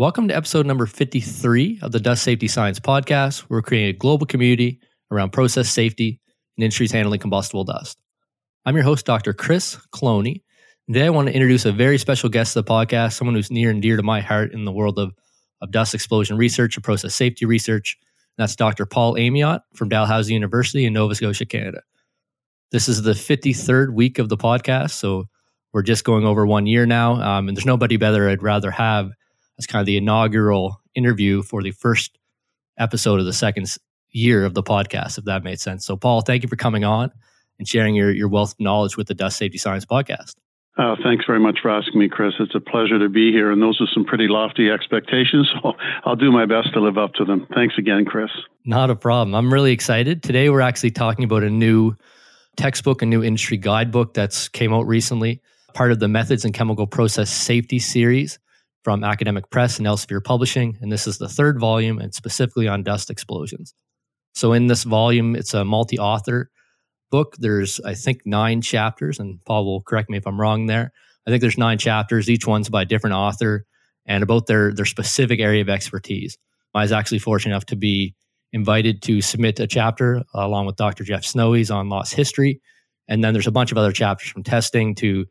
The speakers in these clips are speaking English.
Welcome to episode number 53 of the Dust Safety Science Podcast. We're creating a global community around process safety and industries handling combustible dust. I'm your host, Dr. Chris Cloney. Today, I want to introduce a very special guest to the podcast, someone who's near and dear to my heart in the world of, of dust explosion research and process safety research. That's Dr. Paul Amyotte from Dalhousie University in Nova Scotia, Canada. This is the 53rd week of the podcast, so we're just going over one year now. Um, and there's nobody better I'd rather have as kind of the inaugural interview for the first episode of the second year of the podcast, if that made sense. So, Paul, thank you for coming on and sharing your, your wealth of knowledge with the Dust Safety Science podcast. Uh, thanks very much for asking me, Chris. It's a pleasure to be here. And those are some pretty lofty expectations. So I'll do my best to live up to them. Thanks again, Chris. Not a problem. I'm really excited. Today, we're actually talking about a new textbook, a new industry guidebook that's came out recently, part of the Methods and Chemical Process Safety series from Academic Press and Elsevier Publishing. And this is the third volume and specifically on dust explosions. So in this volume, it's a multi-author book. There's, I think, nine chapters, and Paul will correct me if I'm wrong there. I think there's nine chapters. Each one's by a different author and about their their specific area of expertise. I was actually fortunate enough to be invited to submit a chapter along with Dr. Jeff Snowy's on loss history. And then there's a bunch of other chapters from testing to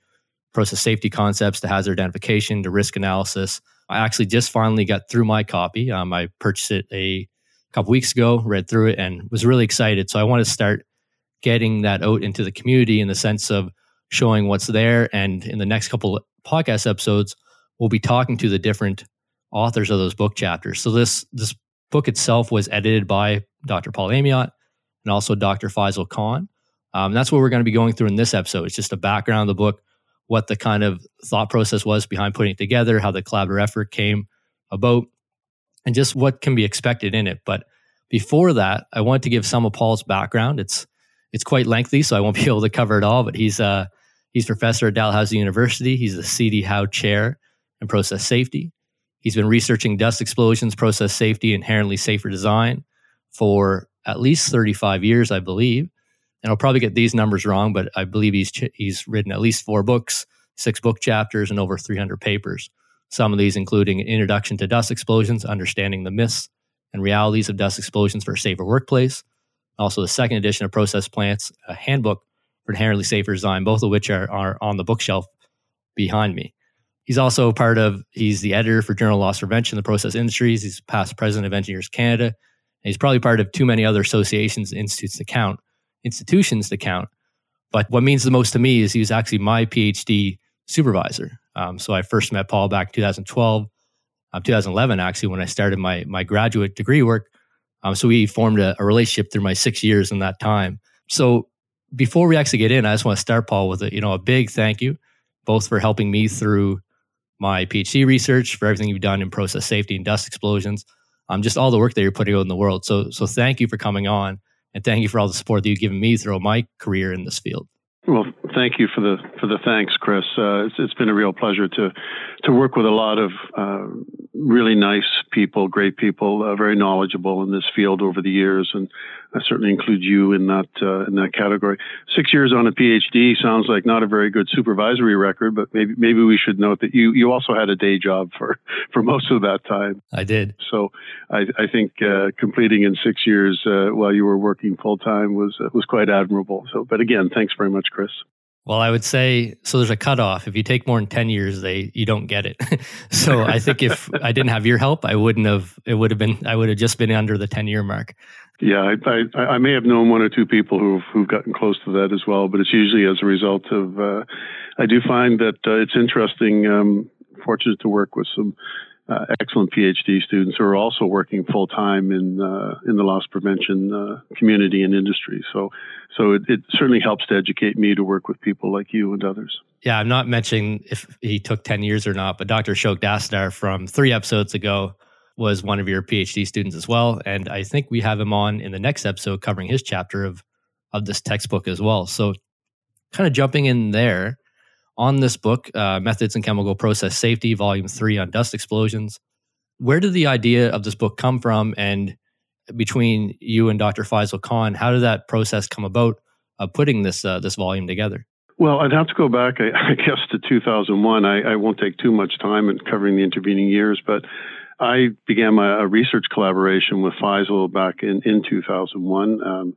process safety concepts to hazard identification to risk analysis. I actually just finally got through my copy. Um, I purchased it a couple weeks ago, read through it, and was really excited. So I want to start getting that out into the community in the sense of showing what's there. And in the next couple podcast episodes, we'll be talking to the different authors of those book chapters. So this this book itself was edited by Dr. Paul Amyotte and also Dr. Faisal Khan. Um, that's what we're going to be going through in this episode. It's just a background of the book, what the kind of thought process was behind putting it together, how the collaborative effort came about, and just what can be expected in it. But before that, I want to give some of Paul's background. It's it's quite lengthy, so I won't be able to cover it all. But he's uh, he's professor at Dalhousie University. He's the C.D. Howe Chair in Process Safety. He's been researching dust explosions, process safety, inherently safer design for at least 35 years, I believe and I'll probably get these numbers wrong, but I believe he's ch- he's written at least four books, six book chapters, and over 300 papers. Some of these including Introduction to Dust Explosions, Understanding the Myths and Realities of Dust Explosions for a Safer Workplace. Also, the second edition of Process Plants, a handbook for inherently safer design, both of which are, are on the bookshelf behind me. He's also part of, he's the editor for Journal Loss Prevention, the process industries. He's past president of Engineers Canada. And he's probably part of too many other associations institutes to count institutions to count. But what means the most to me is he was actually my PhD supervisor. Um, so I first met Paul back in 2012, um, 2011, actually, when I started my, my graduate degree work. Um, so we formed a, a, relationship through my six years in that time. So before we actually get in, I just want to start, Paul, with a, you know, a big thank you, both for helping me through my PhD research, for everything you've done in process safety and dust explosions, um, just all the work that you're putting out in the world. So, so thank you for coming on and thank you for all the support that you've given me throughout my career in this field. Well, thank you for the for the thanks, Chris. Uh, it's, it's been a real pleasure to to work with a lot of uh, really nice people, great people, uh, very knowledgeable in this field over the years, and I certainly include you in that uh, in that category. Six years on a PhD sounds like not a very good supervisory record, but maybe maybe we should note that you you also had a day job for for most of that time. I did. So I, I think uh, completing in six years uh, while you were working full time was uh, was quite admirable. So, but again, thanks very much, Chris. Well, I would say so. There's a cutoff. If you take more than ten years, they you don't get it. so I think if I didn't have your help, I wouldn't have. It would have been. I would have just been under the ten year mark. Yeah, I, I, I, may have known one or two people who've who've gotten close to that as well, but it's usually as a result of. Uh, I do find that uh, it's interesting. Um, fortunate to work with some uh, excellent PhD students who are also working full time in uh, in the loss prevention uh, community and industry. So, so it, it, certainly helps to educate me to work with people like you and others. Yeah, I'm not mentioning if he took ten years or not, but Dr. Ashok Dastidar from three episodes ago was one of your PhD students as well, and I think we have him on in the next episode covering his chapter of of this textbook as well. So, kind of jumping in there on this book, uh, Methods in Chemical Process Safety, Volume Three on dust explosions. Where did the idea of this book come from, and between you and Dr. Faisal Khan, how did that process come about of putting this uh, this volume together? Well, I'd have to go back, I, I guess, to 2001. I, I, won't take too much time in covering the intervening years, but I began my research collaboration with Faisal back in, in 2001. Um,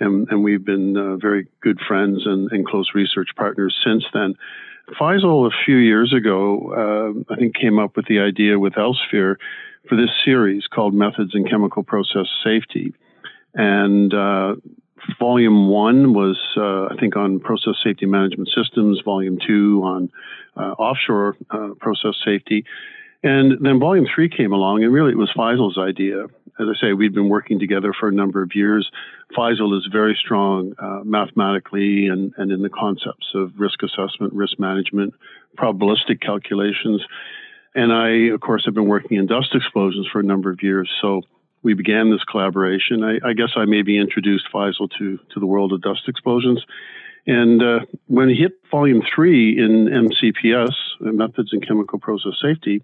and, and, we've been uh, very good friends and, and, close research partners since then. Faisal, a few years ago, uh, I think, came up with the idea with Elsevier for this series called Methods in Chemical Process Safety. And uh, volume one was, uh, I think, on process safety management systems, volume two on uh, offshore uh, process safety. And then volume three came along, and really it was Faisal's idea. As I say, we've been working together for a number of years. Faisal is very strong uh, mathematically and, and in the concepts of risk assessment, risk management, probabilistic calculations. And I, of course, have been working in dust explosions for a number of years. So we began this collaboration. I, I guess I maybe introduced Faisal to, to the world of dust explosions. And uh, when he hit volume three in MCPS, Methods in Chemical Process Safety,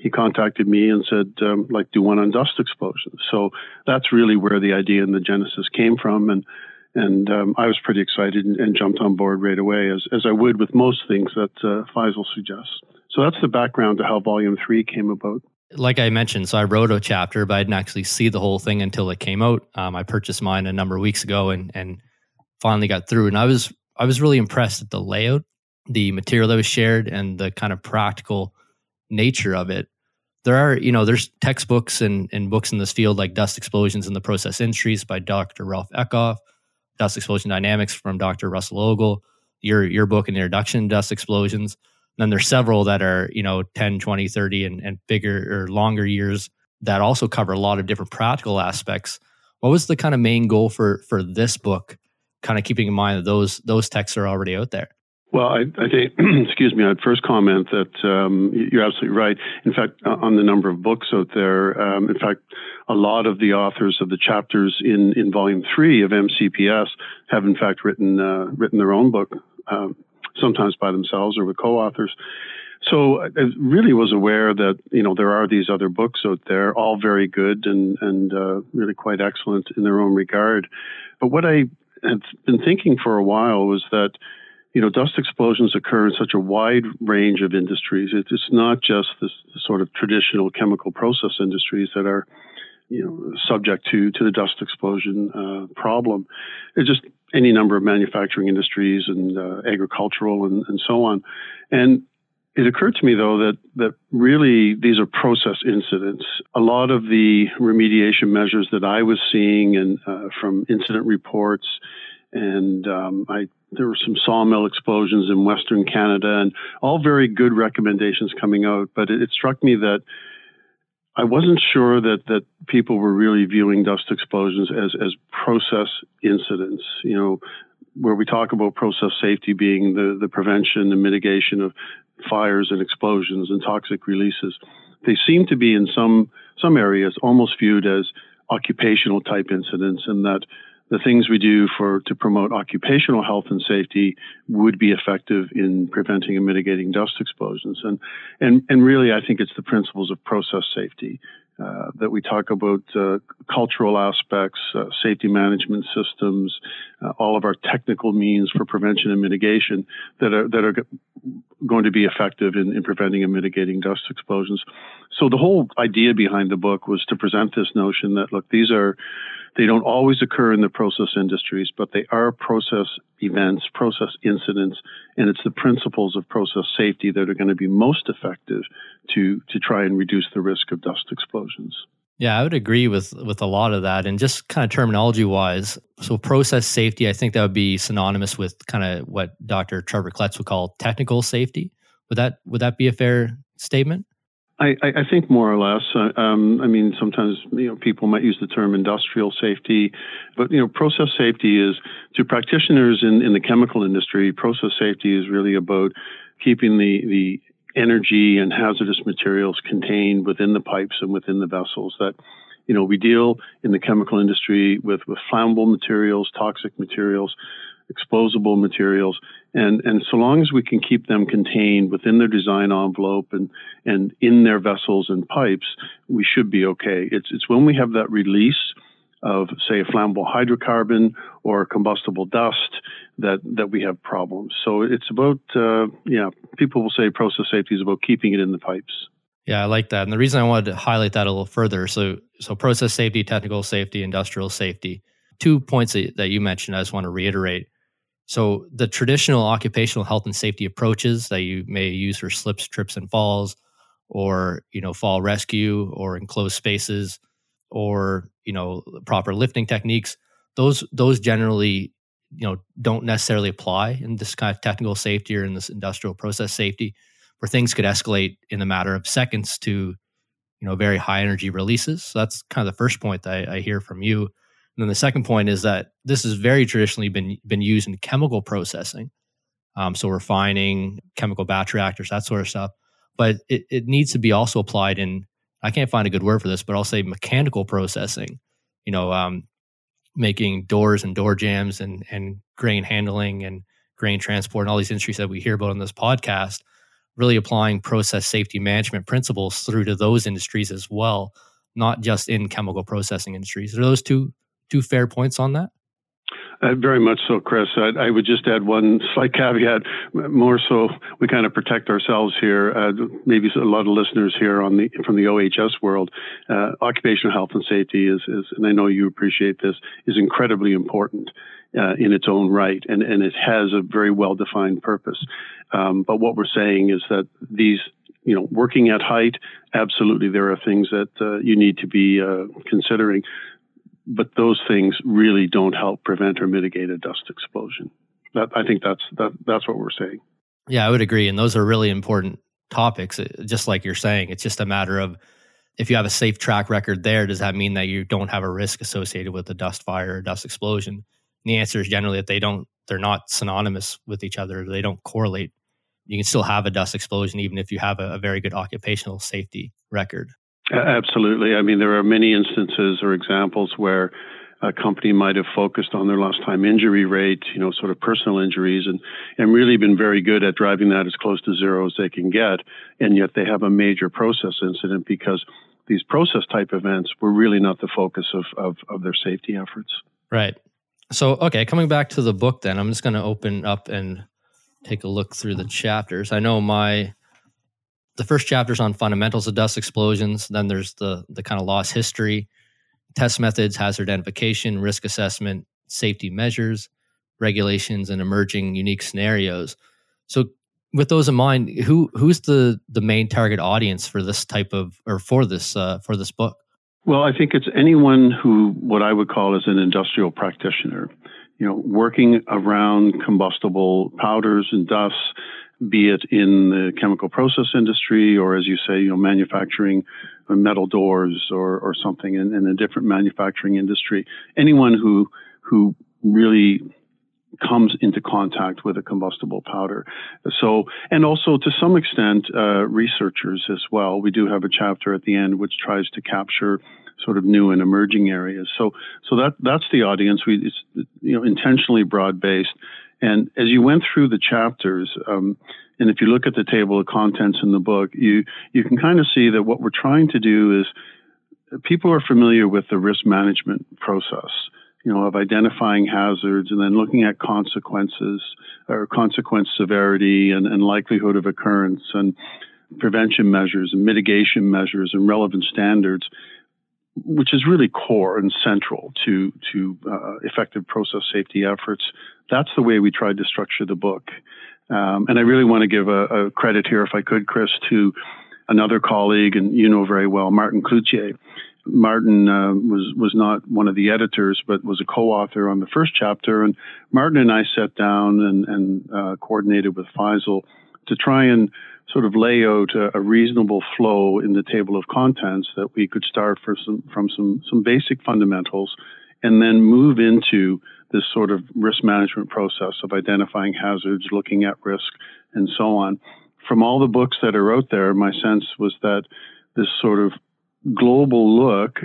he contacted me and said, um, like, do one on dust explosions. So that's really where the idea and the genesis came from. And and um, I was pretty excited and, and, jumped on board right away, as, as I would with most things that uh, Faisal suggests. So that's the background to how Volume 3 came about. Like I mentioned, so I wrote a chapter, but I didn't actually see the whole thing until it came out. Um, I purchased mine a number of weeks ago and, and finally got through. And I was I was really impressed at the layout, the material that was shared, and the kind of practical nature of it. There are, you know, there's textbooks and, and books in this field like Dust Explosions in the Process Industries by Dr. Rolf Eckhoff, Dust Explosion Dynamics from Dr. Russell Ogle, your your book, An Introduction to Dust Explosions. And then there's several that are, you know, 10, 20, 30 and, and bigger or longer years that also cover a lot of different practical aspects. What was the kind of main goal for for this book, kind of keeping in mind that those those texts are already out there? Well, I, I think, excuse me, I'd first comment that um, you're absolutely right. In fact, on the number of books out there, um, in fact, a lot of the authors of the chapters in, in volume three of MCPS have in fact written uh, written their own book, um, sometimes by themselves or with co-authors. So I really was aware that you know there are these other books out there, all very good and and uh, really quite excellent in their own regard. But what I had been thinking for a while was that you know, dust explosions occur in such a wide range of industries. It's not just the sort of traditional chemical process industries that are, you know, subject to to the dust explosion uh, problem. It's just any number of manufacturing industries and uh, agricultural and, and so on. And it occurred to me though that that really these are process incidents. A lot of the remediation measures that I was seeing and uh, from incident reports and um, I there were some sawmill explosions in Western Canada, and all very good recommendations coming out. But it, it struck me that I wasn't sure that that people were really viewing dust explosions as as process incidents. You know, where we talk about process safety being the the prevention and mitigation of fires and explosions and toxic releases. They seem to be in some some areas almost viewed as occupational type incidents, and that the things we do for to promote occupational health and safety would be effective in preventing and mitigating dust explosions. And and and really, I think it's the principles of process safety uh, that we talk about uh, cultural aspects, uh, safety management systems, uh, all of our technical means for prevention and mitigation that are that are going to be effective in, in preventing and mitigating dust explosions. So the whole idea behind the book was to present this notion that look, these are they don't always occur in the process industries, but they are process events, process incidents, and it's the principles of process safety that are going to be most effective to to try and reduce the risk of dust explosions. Yeah, I would agree with with a lot of that, and just kind of terminology wise. So, process safety, I think that would be synonymous with kind of what Dr. Trevor Kletz would call technical safety. Would that would that be a fair statement? I, I, think more or less. Uh, um, I mean, sometimes you know people might use the term industrial safety, but you know, process safety is to practitioners in, in the chemical industry. Process safety is really about keeping the the energy and hazardous materials contained within the pipes and within the vessels. That you know, we deal in the chemical industry with with flammable materials, toxic materials explosible materials. And, and so long as we can keep them contained within their design envelope and, and in their vessels and pipes, we should be okay. It's, it's when we have that release of, say, a flammable hydrocarbon or combustible dust that, that we have problems. So it's about, uh, yeah, people will say process safety is about keeping it in the pipes. Yeah, I like that. And the reason I wanted to highlight that a little further, so so process safety, technical safety, industrial safety. Two points that, that you mentioned, I just want to reiterate. So the traditional occupational health and safety approaches that you may use for slips, trips, and falls, or you know fall rescue, or enclosed spaces, or you know proper lifting techniques, those those generally you know don't necessarily apply in this kind of technical safety or in this industrial process safety where things could escalate in a matter of seconds to you know very high energy releases. So that's kind of the first point that I, I hear from you. And then the second point is that this has very traditionally been been used in chemical processing um, so refining chemical batch reactors that sort of stuff. But it, it needs to be also applied in i can't find a good word for this but i'll say mechanical processing you know um, making doors and door jambs and and grain handling and grain transport and all these industries that we hear about on this podcast really applying process safety management principles through to those industries as well not just in chemical processing industries. Are those two two fair points on that uh, very much so, Chris. I, I, would just add one slight caveat. More so, we kind of protect ourselves here. Uh, maybe a lot of listeners here on the from the OHS world. Uh, occupational health and safety is, is, and I know you appreciate this, is incredibly important. Uh, in its own right, and, and it has a very well defined purpose. Um, but what we're saying is that these you know, working at height, absolutely, there are things that uh, you need to be uh, considering but those things really don't help prevent or mitigate a dust explosion. That, I think that's that, that's what we're saying. Yeah, I would agree, and those are really important topics. Uh, just like you're saying, it's just a matter of if you have a safe track record there, does that mean that you don't have a risk associated with a dust fire or dust explosion? And the answer is generally that they don't. They're not synonymous with each other. They don't correlate. You can still have a dust explosion even if you have a, a very good occupational safety record. Absolutely. I mean, there are many instances or examples where a company might have focused on their lost time injury rate, you know, sort of personal injuries, and, and really been very good at driving that as close to zero as they can get. And yet they have a major process incident because these process type events were really not the focus of, of, of their safety efforts. Right. So, okay, coming back to the book, then I'm just going to open up and take a look through the chapters. I know my the first chapter is on fundamentals of dust explosions. Then there's the the kind of loss history, test methods, hazard identification, risk assessment, safety measures, regulations, and emerging unique scenarios. So, with those in mind, who who's the the main target audience for this type of or for this uh, for this book? Well, I think it's anyone who what I would call as an industrial practitioner. You know, working around combustible powders and dusts be it in the chemical process industry or, as you say, you know, manufacturing metal doors or, or something in, in a different manufacturing industry. Anyone who who really comes into contact with a combustible powder. So, and also to some extent, uh, researchers as well. We do have a chapter at the end which tries to capture sort of new and emerging areas. So, so that that's the audience. We, it's you know intentionally broad based. And as you went through the chapters, um, and if you look at the table of contents in the book, you you can kind of see that what we're trying to do is people are familiar with the risk management process, you know, of identifying hazards and then looking at consequences or consequence severity and, and likelihood of occurrence and prevention measures and mitigation measures and relevant standards which is really core and central to to uh, effective process safety efforts. That's the way we tried to structure the book, um, and I really want to give a, a, credit here, if I could, Chris, to another colleague, and you know very well, Martin Clouthier. Martin uh, was was not one of the editors, but was a co-author on the first chapter. And Martin and I sat down and, and uh, coordinated with Faisal to try and sort of lay out a, a, reasonable flow in the table of contents that we could start for some, from some, some basic fundamentals and then move into this sort of risk management process of identifying hazards, looking at risk, and so on. From all the books that are out there, my sense was that this sort of global look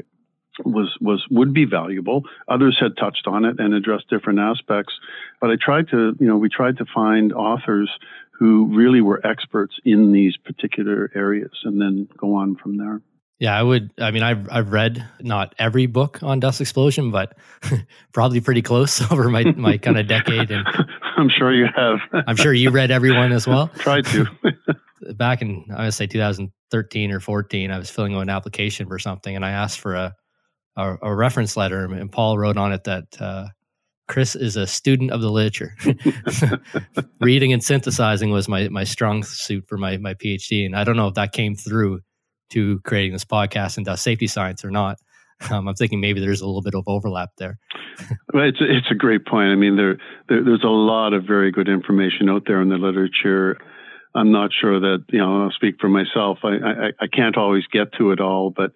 was was would be valuable. Others had touched on it and addressed different aspects, but I tried to, you know, we tried to find authors who really were experts in these particular areas and then go on from there. Yeah, I would. I mean, I've I've read not every book on dust explosion, but probably pretty close over my my kind of decade. And I'm sure you have. I'm sure you read everyone as well. Tried to. Back in I would say 2013 or 14. I was filling out an application for something, and I asked for a a, a reference letter, and Paul wrote on it that uh, Chris is a student of the literature. Reading and synthesizing was my my strong suit for my my PhD, and I don't know if that came through to creating this podcast and Dust Safety Science or not. Um, I'm thinking maybe there's a little bit of overlap there. well, it's it's a great point. I mean, there, there there's a lot of very good information out there in the literature. I'm not sure that you know. I'll speak for myself. I, I I can't always get to it all, but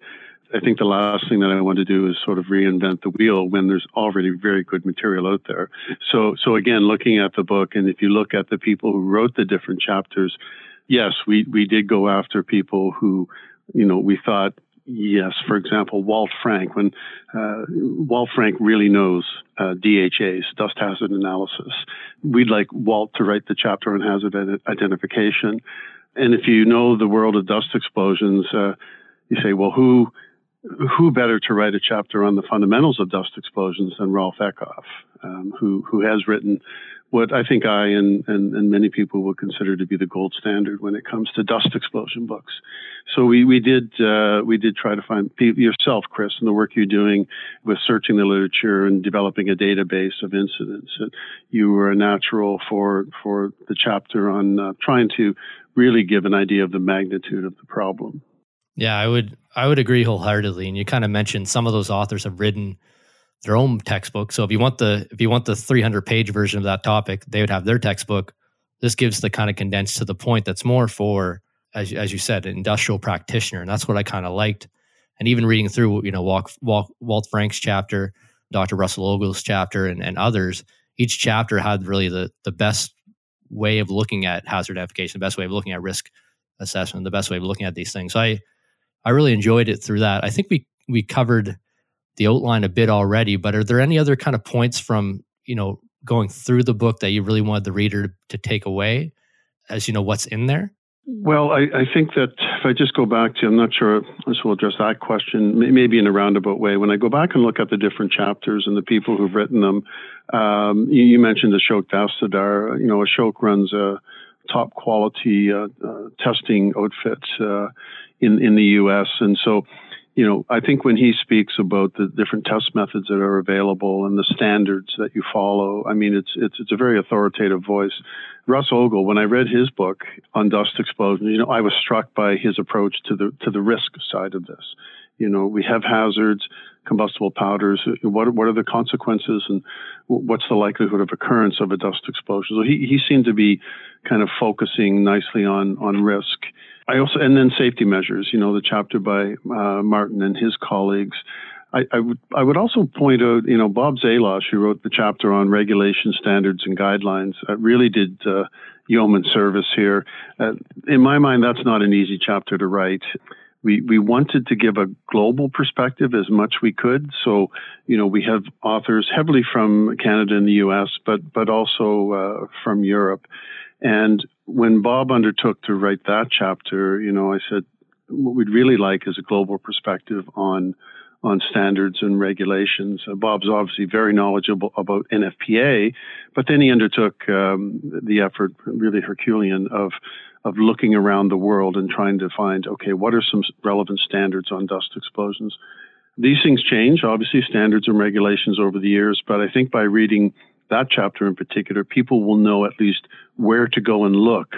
I think the last thing that I want to do is sort of reinvent the wheel when there's already very good material out there. So, so again, looking at the book, and if you look at the people who wrote the different chapters, yes, we we did go after people who, you know, we thought, yes, for example, Walt Frank, when uh, Walt Frank really knows uh, DHAs, dust hazard analysis, we'd like Walt to write the chapter on hazard identification. And if you know the world of dust explosions, uh, you say, well, who who better to write a chapter on the fundamentals of dust explosions than Rolf Eckhoff, um, who who has written what I think I and, and, and, many people would consider to be the gold standard when it comes to dust explosion books. So we, we did uh, we did try to find yourself, Chris, and the work you're doing with searching the literature and developing a database of incidents. You were a natural for for the chapter on uh, trying to really give an idea of the magnitude of the problem. Yeah, I would I would agree wholeheartedly. And you kind of mentioned some of those authors have written their own textbook. So if you want the if you want the 300 page version of that topic, they would have their textbook. This gives the kind of condensed to the point that's more for as as you said, an industrial practitioner, and that's what I kind of liked. And even reading through, you know, Walt, Walt, Walt Frank's chapter, Dr. Russell Ogle's chapter, and, and others, each chapter had really the the best way of looking at hazard identification, the best way of looking at risk assessment, the best way of looking at these things. So I I really enjoyed it through that. I think we we covered the outline a bit already, but are there any other kind of points from you know going through the book that you really wanted the reader to take away as you know what's in there? Well, I, I think that if I just go back to, I'm not sure this will address that question, maybe in a roundabout way. When I go back and look at the different chapters and the people who've written them, um, you, you, mentioned Ashok Dastidar. You know, Ashok runs a top quality uh, uh, testing outfit. Uh, in in the U.S. And so, you know, I think when he speaks about the different test methods that are available and the standards that you follow, I mean, it's it's it's a very authoritative voice. Russ Ogle, when I read his book on dust explosion, you know, I was struck by his approach to the to the risk side of this. You know, we have hazards, combustible powders. What what are the consequences, and what's the likelihood of occurrence of a dust explosion? So he he seemed to be kind of focusing nicely on on risk. I also, and then safety measures, you know, the chapter by uh, Martin and his colleagues. I, I, would I would also point out, you know, Bob Zalosh, who wrote the chapter on regulation standards and guidelines, uh, really did uh, yeoman service here. Uh, in my mind, that's not an easy chapter to write. We we wanted to give a global perspective as much we could. So, you know, we have authors heavily from Canada and the U.S., but but also uh, from Europe. And when Bob undertook to write that chapter, you know, I said, what we'd really like is a global perspective on on standards and regulations. Uh, Bob's obviously very knowledgeable about NFPA, but then he undertook um, the effort, really Herculean, of of looking around the world and trying to find, okay, what are some relevant standards on dust explosions? These things change, obviously, standards and regulations over the years, but I think by reading that chapter in particular, people will know at least where to go and look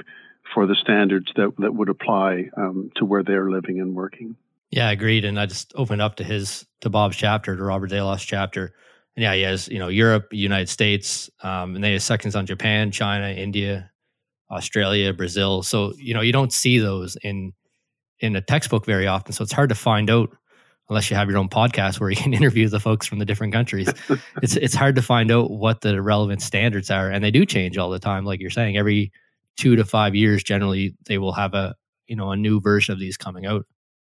for the standards that, that would apply um, to where they're living and working. Yeah, agreed. And I just opened up to his to Bob's chapter, to Robert Zalosh's chapter. And yeah, he has, you know, Europe, United States, um, and they have sections on Japan, China, India, Australia, Brazil. So, you know, you don't see those in in a textbook very often. So it's hard to find out unless you have your own podcast where you can interview the folks from the different countries. it's it's hard to find out what the relevant standards are, and they do change all the time. Like you're saying, every two to five years, generally, they will have a you know a new version of these coming out.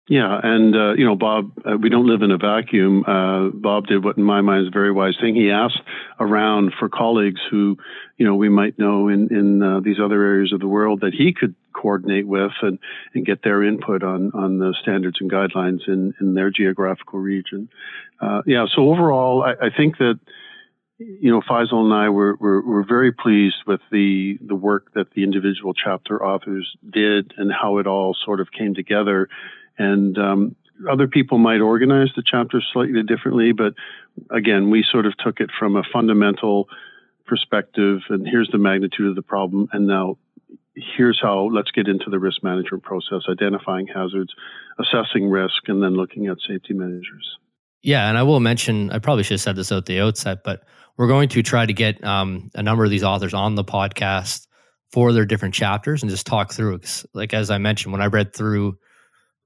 Yeah, and uh, you know, Bob, uh, we don't live in a vacuum. Uh, Bob did what, in my mind, is a very wise thing. He asked around for colleagues who, you know, we might know in in uh, these other areas of the world that he could coordinate with and and get their input on on the standards and guidelines in in their geographical region. Uh, yeah, so overall, I, I think that you know, Faisal and I were, were, were very pleased with the the work that the individual chapter authors did and how it all sort of came together. And um, other people might organize the chapters slightly differently, but again, we sort of took it from a fundamental perspective. And here's the magnitude of the problem, and now here's how. Let's get into the risk management process, identifying hazards, assessing risk, and then looking at safety measures. Yeah, and I will mention, I probably should have said this at the outset, but we're going to try to get um, a number of these authors on the podcast for their different chapters and just talk through. Like as I mentioned, when I read through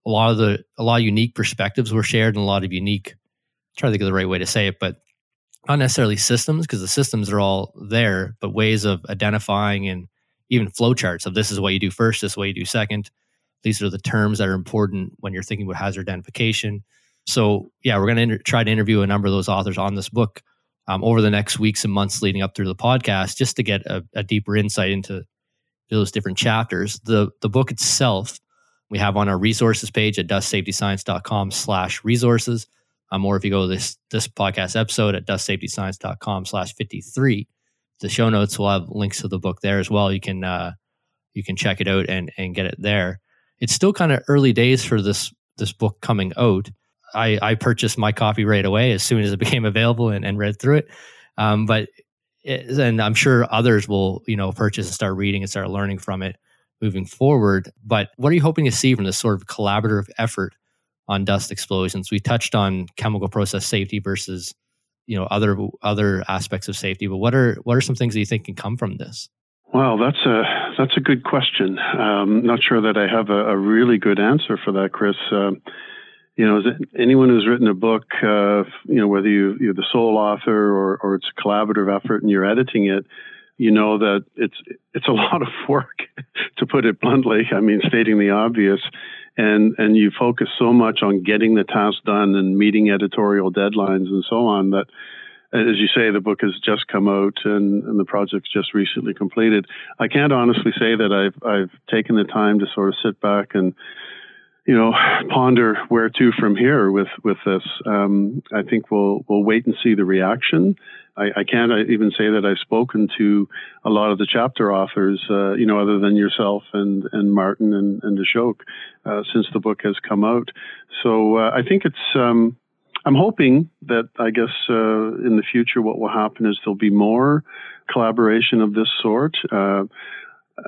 a lot of the a lot of unique perspectives were shared and a lot of unique. Trying to think of the right way to say it, but not necessarily systems because the systems are all there, but ways of identifying and even flowcharts of this is what you do first, this is what you do second. These are the terms that are important when you're thinking about hazard identification. So yeah, we're going to inter- try to interview a number of those authors on this book um, over the next weeks and months leading up through the podcast, just to get a, a deeper insight into those different chapters. The the book itself we have on our resources page at dustsafetyscience.com slash resources. Um, or if you go to this this podcast episode at dustsafetyscience.com slash 53, the show notes will have links to the book there as well. You can uh, you can check it out and and get it there. It's still kind of early days for this this book coming out. I, I purchased my copy right away as soon as it became available and, and read through it. Um, but it, and I'm sure others will, you know, purchase and start reading and start learning from it moving forward. But what are you hoping to see from this sort of collaborative effort on dust explosions? We touched on chemical process safety versus, you know, other other aspects of safety. But what are what are some things that you think can come from this? Well, that's a that's a good question. Um, not sure that I have a, a, really good answer for that, Chris. Um, you know, anyone who's written a book, uh, you know, whether you, you're the sole author or, or it's a collaborative effort and you're editing it, you know that it's it's a lot of work, to put it bluntly. I mean, stating the obvious, and and you focus so much on getting the task done and meeting editorial deadlines and so on that as you say, the book has just come out and, and, the project's just recently completed. I can't honestly say that I've I've taken the time to sort of sit back and you know, ponder where to from here with with this. Um, I think we'll we'll wait and see the reaction. I, I, can't even say that I've spoken to a lot of the chapter authors, uh, you know, other than yourself and and Martin and, and Ashok, uh, since the book has come out. So uh, I think it's. Um, I'm hoping that I guess uh, in the future, what will happen is there'll be more collaboration of this sort.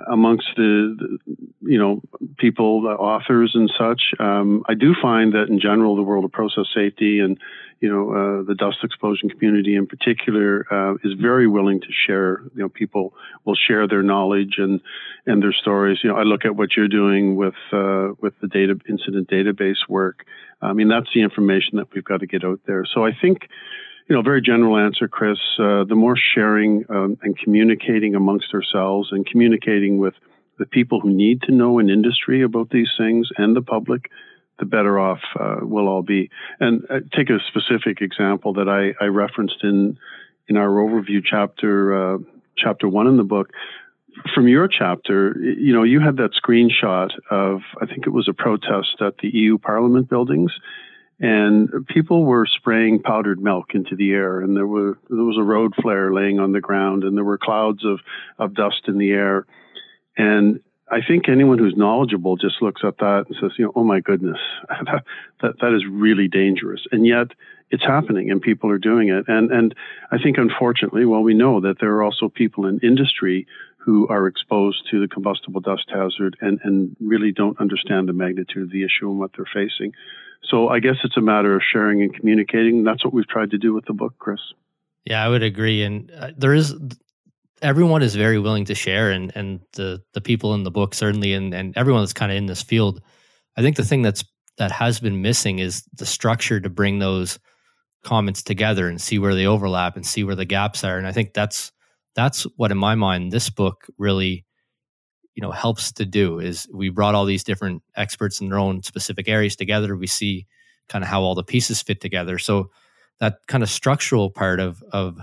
Amongst the, the, you know people, the authors and such. Um, I do find that in general, the world of process safety and you know uh, the dust explosion community in particular uh, is very willing to share. You know, people will share their knowledge and and their stories. You know, I look at what you're doing with uh, with the data incident database work. I mean, that's the information that we've got to get out there. So I think you know, very general answer, Chris. Uh, the more sharing um, and communicating amongst ourselves and communicating with the people who need to know in industry about these things and the public, the better off uh, we'll all be. And uh, take a specific example that I, I, referenced in in our overview chapter, uh, chapter one in the book. From your chapter, you know, you had that screenshot of I think it was a protest at the EU Parliament buildings and people were spraying powdered milk into the air and there were there was a road flare laying on the ground and there were clouds of of dust in the air and I think anyone who's knowledgeable just looks at that and says, you know, oh my goodness, that, that, is really dangerous. And yet it's happening and people are doing it. And, and I think unfortunately, well, we know that there are also people in industry who are exposed to the combustible dust hazard and, and really don't understand the magnitude of the issue and what they're facing. So I guess it's a matter of sharing and communicating. That's what we've tried to do with the book, Chris. Yeah, I would agree. And uh, there is everyone is very willing to share, and and the the people in the book certainly, and and everyone that's kind of in this field. I think the thing that's that has been missing is the structure to bring those comments together and see where they overlap and see where the gaps are. And I think that's that's what, in my mind, this book really you know helps to do is we brought all these different experts in their own specific areas together. We see kind of how all the pieces fit together. So that kind of structural part of of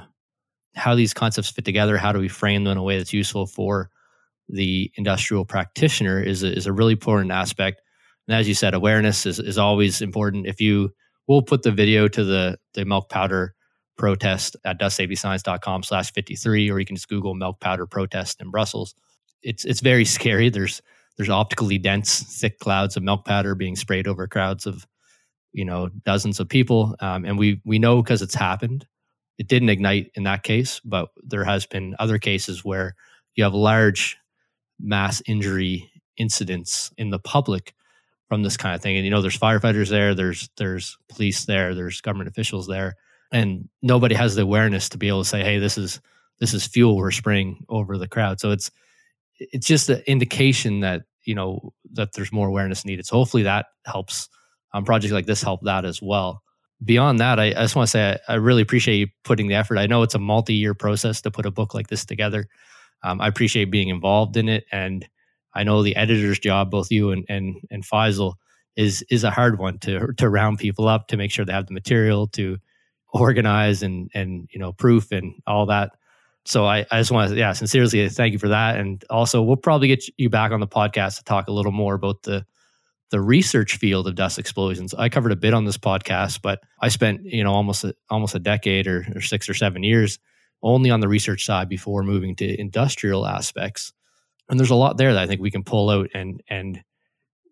how these concepts fit together how do we frame them in a way that's useful for the industrial practitioner is a, is a really important aspect. And as you said awareness is, is always important. If you we'll put the video to the the milk powder protest at dustsafetyscience.com slash 53, or you can just Google milk powder protest in Brussels. It's, it's very scary. There's, there's optically dense, thick clouds of milk powder being sprayed over crowds of, you know, dozens of people. Um, and we, we know because it's happened. It didn't ignite in that case, but there has been other cases where you have large mass injury incidents in the public from this kind of thing. And you know, there's firefighters there, there's there's police there, there's government officials there, and nobody has the awareness to be able to say, "Hey, this is this is fuel we're spraying over the crowd." So it's it's just an indication that you know that there's more awareness needed. So hopefully that helps. Um, projects like this help that as well. Beyond that, I, I just want to say I, I, really appreciate you putting the effort. I know it's a multi-year process to put a book like this together. Um, I appreciate being involved in it, and I know the editor's job, both you and and and Faisal, is is a hard one to to round people up to make sure they have the material to organize and and you know proof and all that. So I, I just want to yeah sincerely thank you for that, and also we'll probably get you back on the podcast to talk a little more about the the research field of dust explosions. I covered a bit on this podcast, but I spent you know almost a, almost a decade or, or six or seven years only on the research side before moving to industrial aspects and there's a lot there that I think we can pull out and and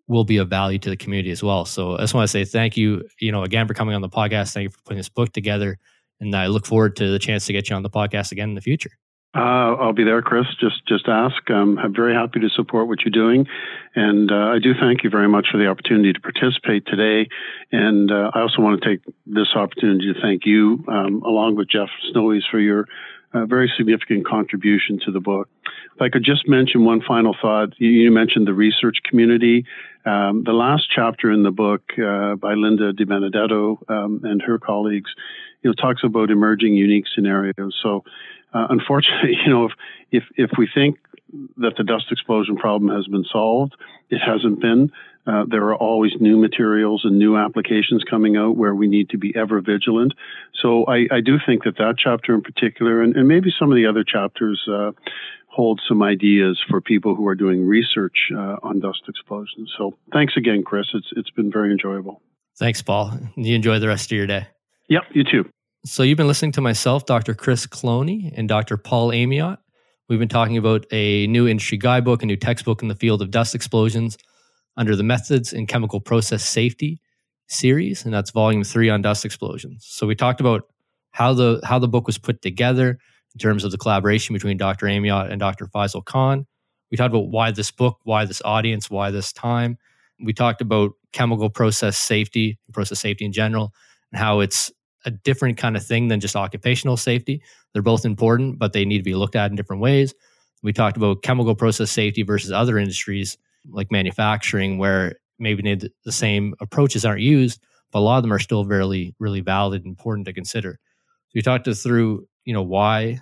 will be of value to the community as well. So I just want to say thank you, you know, again for coming on the podcast. Thank you for putting this book together, and I look forward to the chance to get you on the podcast again in the future. Uh, I'll be there, Chris. Just just ask. Um, I'm very happy to support what you're doing, and uh, I do thank you very much for the opportunity to participate today. And uh, I also want to take this opportunity to thank you, um, along with Jeff Snowies, for your a very significant contribution to the book. If I could just mention one final thought, you mentioned the research community. Um, the last chapter in the book uh, by Linda Di Benedetto um, and her colleagues, you know, talks about emerging unique scenarios. So, uh, unfortunately, you know, if, if if we think that the dust explosion problem has been solved, it hasn't been. Uh, there are always new materials and new applications coming out where we need to be ever vigilant. So I, I do think that that chapter in particular, and, and maybe some of the other chapters, uh, hold some ideas for people who are doing research uh, on dust explosions. So thanks again, Chris. It's it's been very enjoyable. Thanks, Paul. You enjoy the rest of your day. Yep, you too. So you've been listening to myself, Dr. Chris Cloney, and Dr. Paul Amyotte. We've been talking about a new industry guidebook, a new textbook in the field of dust explosions under the Methods in Chemical Process Safety series, and that's volume three on dust explosions. So we talked about how the how the book was put together in terms of the collaboration between Dr. Amyotte and Dr. Faisal Khan. We talked about why this book, why this audience, why this time. We talked about chemical process safety, process safety in general, and how it's a different kind of thing than just occupational safety. They're both important, but they need to be looked at in different ways. We talked about chemical process safety versus other industries like manufacturing where maybe the same approaches aren't used, but a lot of them are still really, really valid and important to consider. So we talked through, you know, why,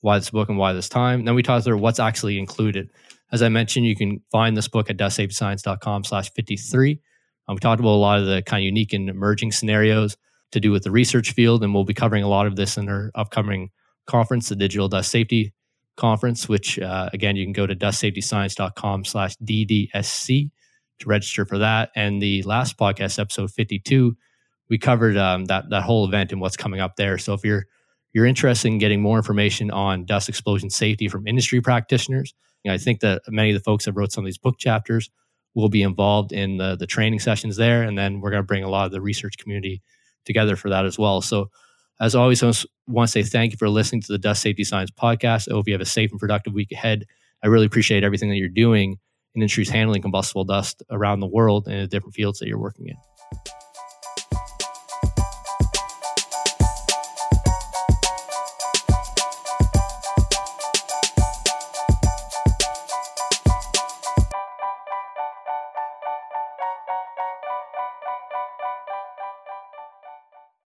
why this book and why this time. Then we talked through what's actually included. As I mentioned, you can find this book at dustsafetyscience.com slash 53. Um, we talked about a lot of the kind of unique and emerging scenarios to do with the research field, and we'll be covering a lot of this in our upcoming conference, the Digital Dust Safety conference, which uh, again, you can go to dustsafetyscience.com slash DDSC to register for that. And the last podcast, episode 52, we covered um, that, that whole event and what's coming up there. So if you're, you're interested in getting more information on dust explosion safety from industry practitioners, you know, I think that many of the folks that wrote some of these book chapters will be involved in the, the training sessions there. And then we're going to bring a lot of the research community together for that as well. So as always, I want to say thank you for listening to the Dust Safety Science podcast. I hope you have a safe and productive week ahead. I really appreciate everything that you're doing in industries handling combustible dust around the world and in the different fields that you're working in.